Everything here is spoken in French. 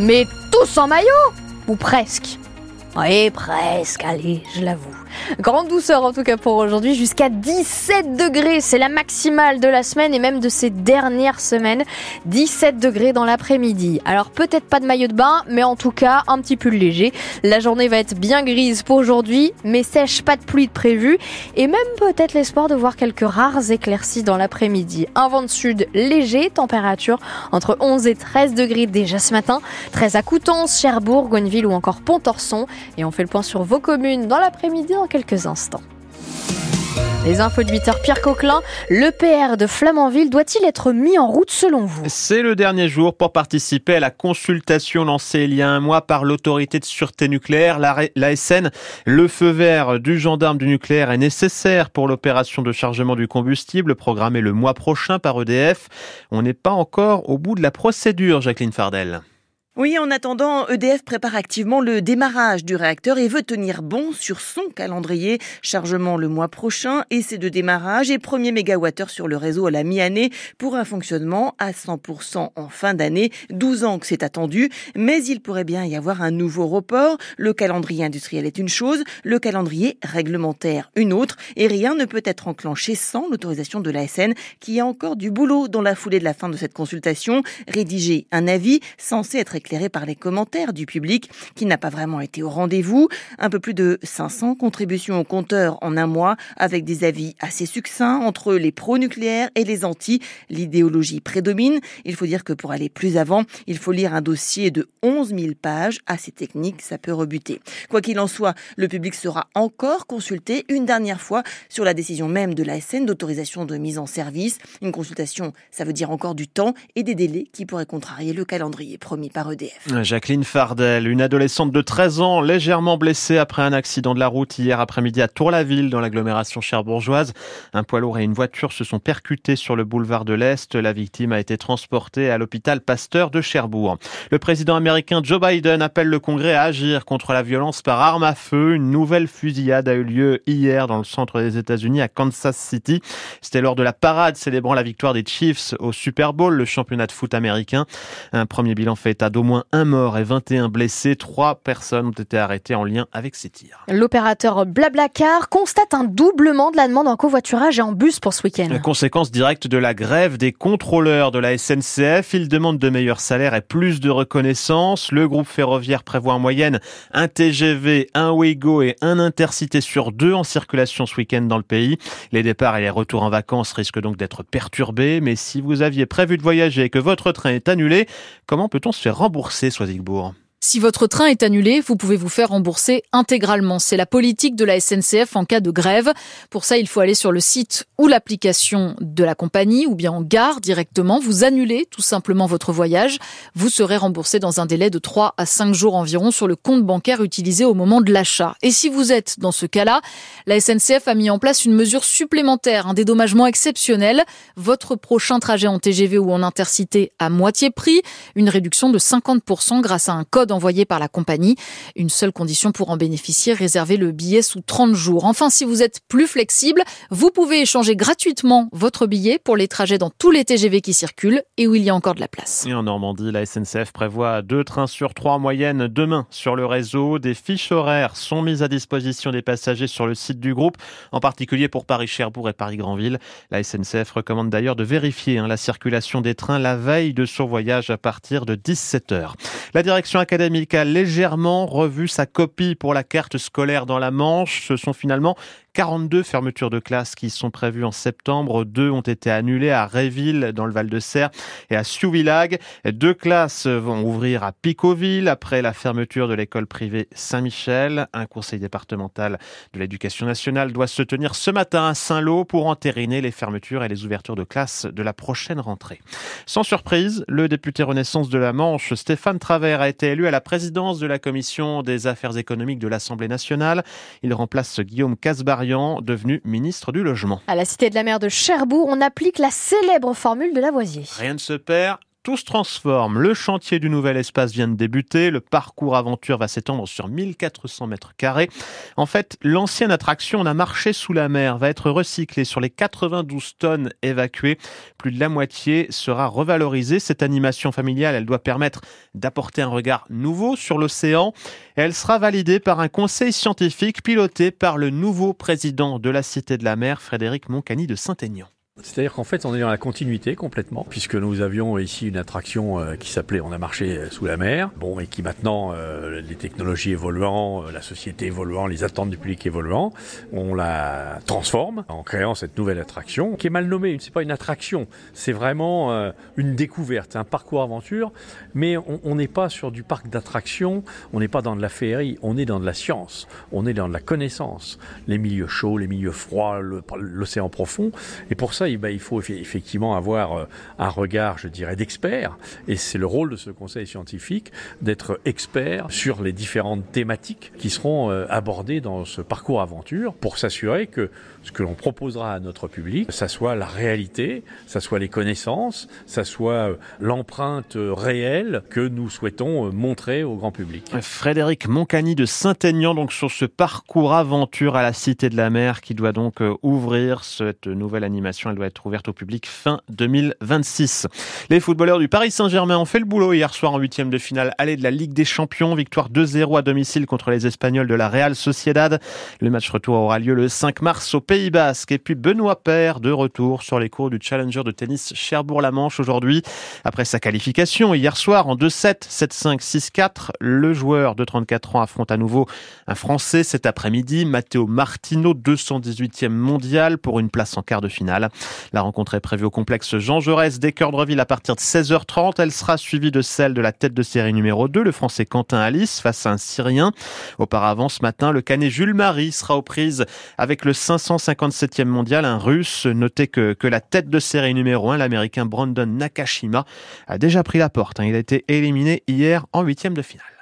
Mais tous en maillot Ou presque? Oui, presque, allez, je l'avoue. Grande douceur en tout cas pour aujourd'hui, jusqu'à 17 degrés. C'est la maximale de la semaine et même de ces dernières semaines. 17 degrés dans l'après-midi. Alors peut-être pas de maillot de bain, mais en tout cas un petit pull léger. La journée va être bien grise pour aujourd'hui, mais sèche, pas de pluie de prévu. Et même peut-être l'espoir de voir quelques rares éclaircies dans l'après-midi. Un vent de sud léger, température entre 11 et 13 degrés déjà ce matin. 13 à Coutances, Cherbourg, Gonneville ou encore Pont-Orson. Et on fait le point sur vos communes dans l'après-midi quelques instants. Les infos de 8h, Pierre Coquelin, l'EPR de Flamanville doit-il être mis en route selon vous? C'est le dernier jour pour participer à la consultation lancée il y a un mois par l'autorité de sûreté nucléaire, l'ASN. Le feu vert du gendarme du nucléaire est nécessaire pour l'opération de chargement du combustible programmée le mois prochain par EDF. On n'est pas encore au bout de la procédure, Jacqueline Fardel. Oui, en attendant, EDF prépare activement le démarrage du réacteur et veut tenir bon sur son calendrier. Chargement le mois prochain, essai de démarrage et premier mégawattheure sur le réseau à la mi-année pour un fonctionnement à 100% en fin d'année. 12 ans que c'est attendu, mais il pourrait bien y avoir un nouveau report. Le calendrier industriel est une chose, le calendrier réglementaire une autre, et rien ne peut être enclenché sans l'autorisation de l'ASN qui a encore du boulot dans la foulée de la fin de cette consultation. Rédiger un avis censé être éclairé par les commentaires du public qui n'a pas vraiment été au rendez-vous. Un peu plus de 500 contributions au compteur en un mois avec des avis assez succincts entre les pro-nucléaires et les anti. L'idéologie prédomine. Il faut dire que pour aller plus avant, il faut lire un dossier de 11 000 pages. Assez technique, ça peut rebuter. Quoi qu'il en soit, le public sera encore consulté une dernière fois sur la décision même de la SN d'autorisation de mise en service. Une consultation, ça veut dire encore du temps et des délais qui pourraient contrarier le calendrier promis par E Jacqueline Fardel, une adolescente de 13 ans légèrement blessée après un accident de la route hier après-midi à Tour-la-Ville dans l'agglomération cherbourgeoise. Un poids lourd et une voiture se sont percutés sur le boulevard de l'Est. La victime a été transportée à l'hôpital Pasteur de Cherbourg. Le président américain Joe Biden appelle le Congrès à agir contre la violence par arme à feu. Une nouvelle fusillade a eu lieu hier dans le centre des États-Unis à Kansas City. C'était lors de la parade célébrant la victoire des Chiefs au Super Bowl, le championnat de foot américain. Un premier bilan fait état au moins un mort et 21 blessés. Trois personnes ont été arrêtées en lien avec ces tirs. L'opérateur Blablacar constate un doublement de la demande en covoiturage et en bus pour ce week-end. La conséquence directe de la grève des contrôleurs de la SNCF. Ils demandent de meilleurs salaires et plus de reconnaissance. Le groupe ferroviaire prévoit en moyenne un TGV, un Ouigo et un Intercité sur deux en circulation ce week-end dans le pays. Les départs et les retours en vacances risquent donc d'être perturbés. Mais si vous aviez prévu de voyager et que votre train est annulé, comment peut-on se faire rembourser? Soisigbourg si votre train est annulé, vous pouvez vous faire rembourser intégralement. C'est la politique de la SNCF en cas de grève. Pour ça, il faut aller sur le site ou l'application de la compagnie ou bien en gare directement. Vous annulez tout simplement votre voyage. Vous serez remboursé dans un délai de 3 à 5 jours environ sur le compte bancaire utilisé au moment de l'achat. Et si vous êtes dans ce cas-là, la SNCF a mis en place une mesure supplémentaire, un dédommagement exceptionnel. Votre prochain trajet en TGV ou en intercité à moitié prix, une réduction de 50% grâce à un code envoyé par la compagnie. Une seule condition pour en bénéficier, réserver le billet sous 30 jours. Enfin, si vous êtes plus flexible, vous pouvez échanger gratuitement votre billet pour les trajets dans tous les TGV qui circulent et où il y a encore de la place. Et en Normandie, la SNCF prévoit deux trains sur trois en moyenne demain sur le réseau. Des fiches horaires sont mises à disposition des passagers sur le site du groupe, en particulier pour Paris-Cherbourg et Paris-Granville. La SNCF recommande d'ailleurs de vérifier hein, la circulation des trains la veille de son voyage à partir de 17h. La direction académique académique a légèrement revu sa copie pour la carte scolaire dans la Manche. Ce sont finalement 42 fermetures de classes qui sont prévues en septembre. Deux ont été annulées à Réville, dans le Val-de-Serre, et à Siouvillage. Deux classes vont ouvrir à Picoville après la fermeture de l'école privée Saint-Michel. Un conseil départemental de l'éducation nationale doit se tenir ce matin à Saint-Lô pour entériner les fermetures et les ouvertures de classes de la prochaine rentrée. Sans surprise, le député Renaissance de la Manche, Stéphane Travers, a été élu à la présidence de la commission des affaires économiques de l'Assemblée nationale. Il remplace Guillaume Casbar devenu ministre du Logement. À la Cité de la Mer de Cherbourg, on applique la célèbre formule de Lavoisier. Rien ne se perd, tout se transforme. Le chantier du nouvel espace vient de débuter. Le parcours aventure va s'étendre sur 1400 mètres carrés. En fait, l'ancienne attraction On a marché sous la mer va être recyclée sur les 92 tonnes évacuées. Plus de la moitié sera revalorisée. Cette animation familiale, elle doit permettre d'apporter un regard nouveau sur l'océan. Elle sera validée par un conseil scientifique piloté par le nouveau président de la Cité de la Mer, Frédéric Moncani de Saint-Aignan. C'est-à-dire qu'en fait, on est dans la continuité complètement, puisque nous avions ici une attraction euh, qui s'appelait On a marché euh, sous la mer, bon, et qui maintenant, euh, les technologies évoluant, la société évoluant, les attentes du public évoluant, on la transforme en créant cette nouvelle attraction, qui est mal nommée. C'est pas une attraction, c'est vraiment une découverte, un parcours aventure, mais on n'est pas sur du parc d'attractions, on n'est pas dans de la féerie, on est dans de la science, on est dans de la connaissance, les milieux chauds, les milieux froids, l'océan profond, et pour ça, ben, il faut effectivement avoir euh, un regard, je dirais, d'expert. Et c'est le rôle de ce conseil scientifique d'être expert sur les différentes thématiques qui seront euh, abordées dans ce parcours aventure pour s'assurer que ce que l'on proposera à notre public, ça soit la réalité, ça soit les connaissances, ça soit euh, l'empreinte réelle que nous souhaitons montrer au grand public. Frédéric Moncani de Saint-Aignan, donc sur ce parcours aventure à la Cité de la Mer qui doit donc ouvrir cette nouvelle animation va être ouverte au public fin 2026. Les footballeurs du Paris Saint-Germain ont fait le boulot hier soir en huitième de finale aller de la Ligue des Champions. Victoire 2-0 à domicile contre les Espagnols de la Real Sociedad. Le match retour aura lieu le 5 mars au Pays Basque. Et puis Benoît Paire de retour sur les cours du Challenger de tennis Cherbourg-la-Manche aujourd'hui. Après sa qualification hier soir en 2-7, 7-5, 6-4, le joueur de 34 ans affronte à nouveau un Français cet après-midi, Matteo Martino, 218e mondial pour une place en quart de finale. La rencontre est prévue au complexe Jean Jaurès d'Équeurdreville à partir de 16h30. Elle sera suivie de celle de la tête de série numéro 2, le français Quentin Alice face à un Syrien. Auparavant, ce matin, le canet Jules Marie sera aux prises avec le 557e mondial, un russe. Notez que, que la tête de série numéro 1, l'américain Brandon Nakashima, a déjà pris la porte. Hein. Il a été éliminé hier en huitième de finale.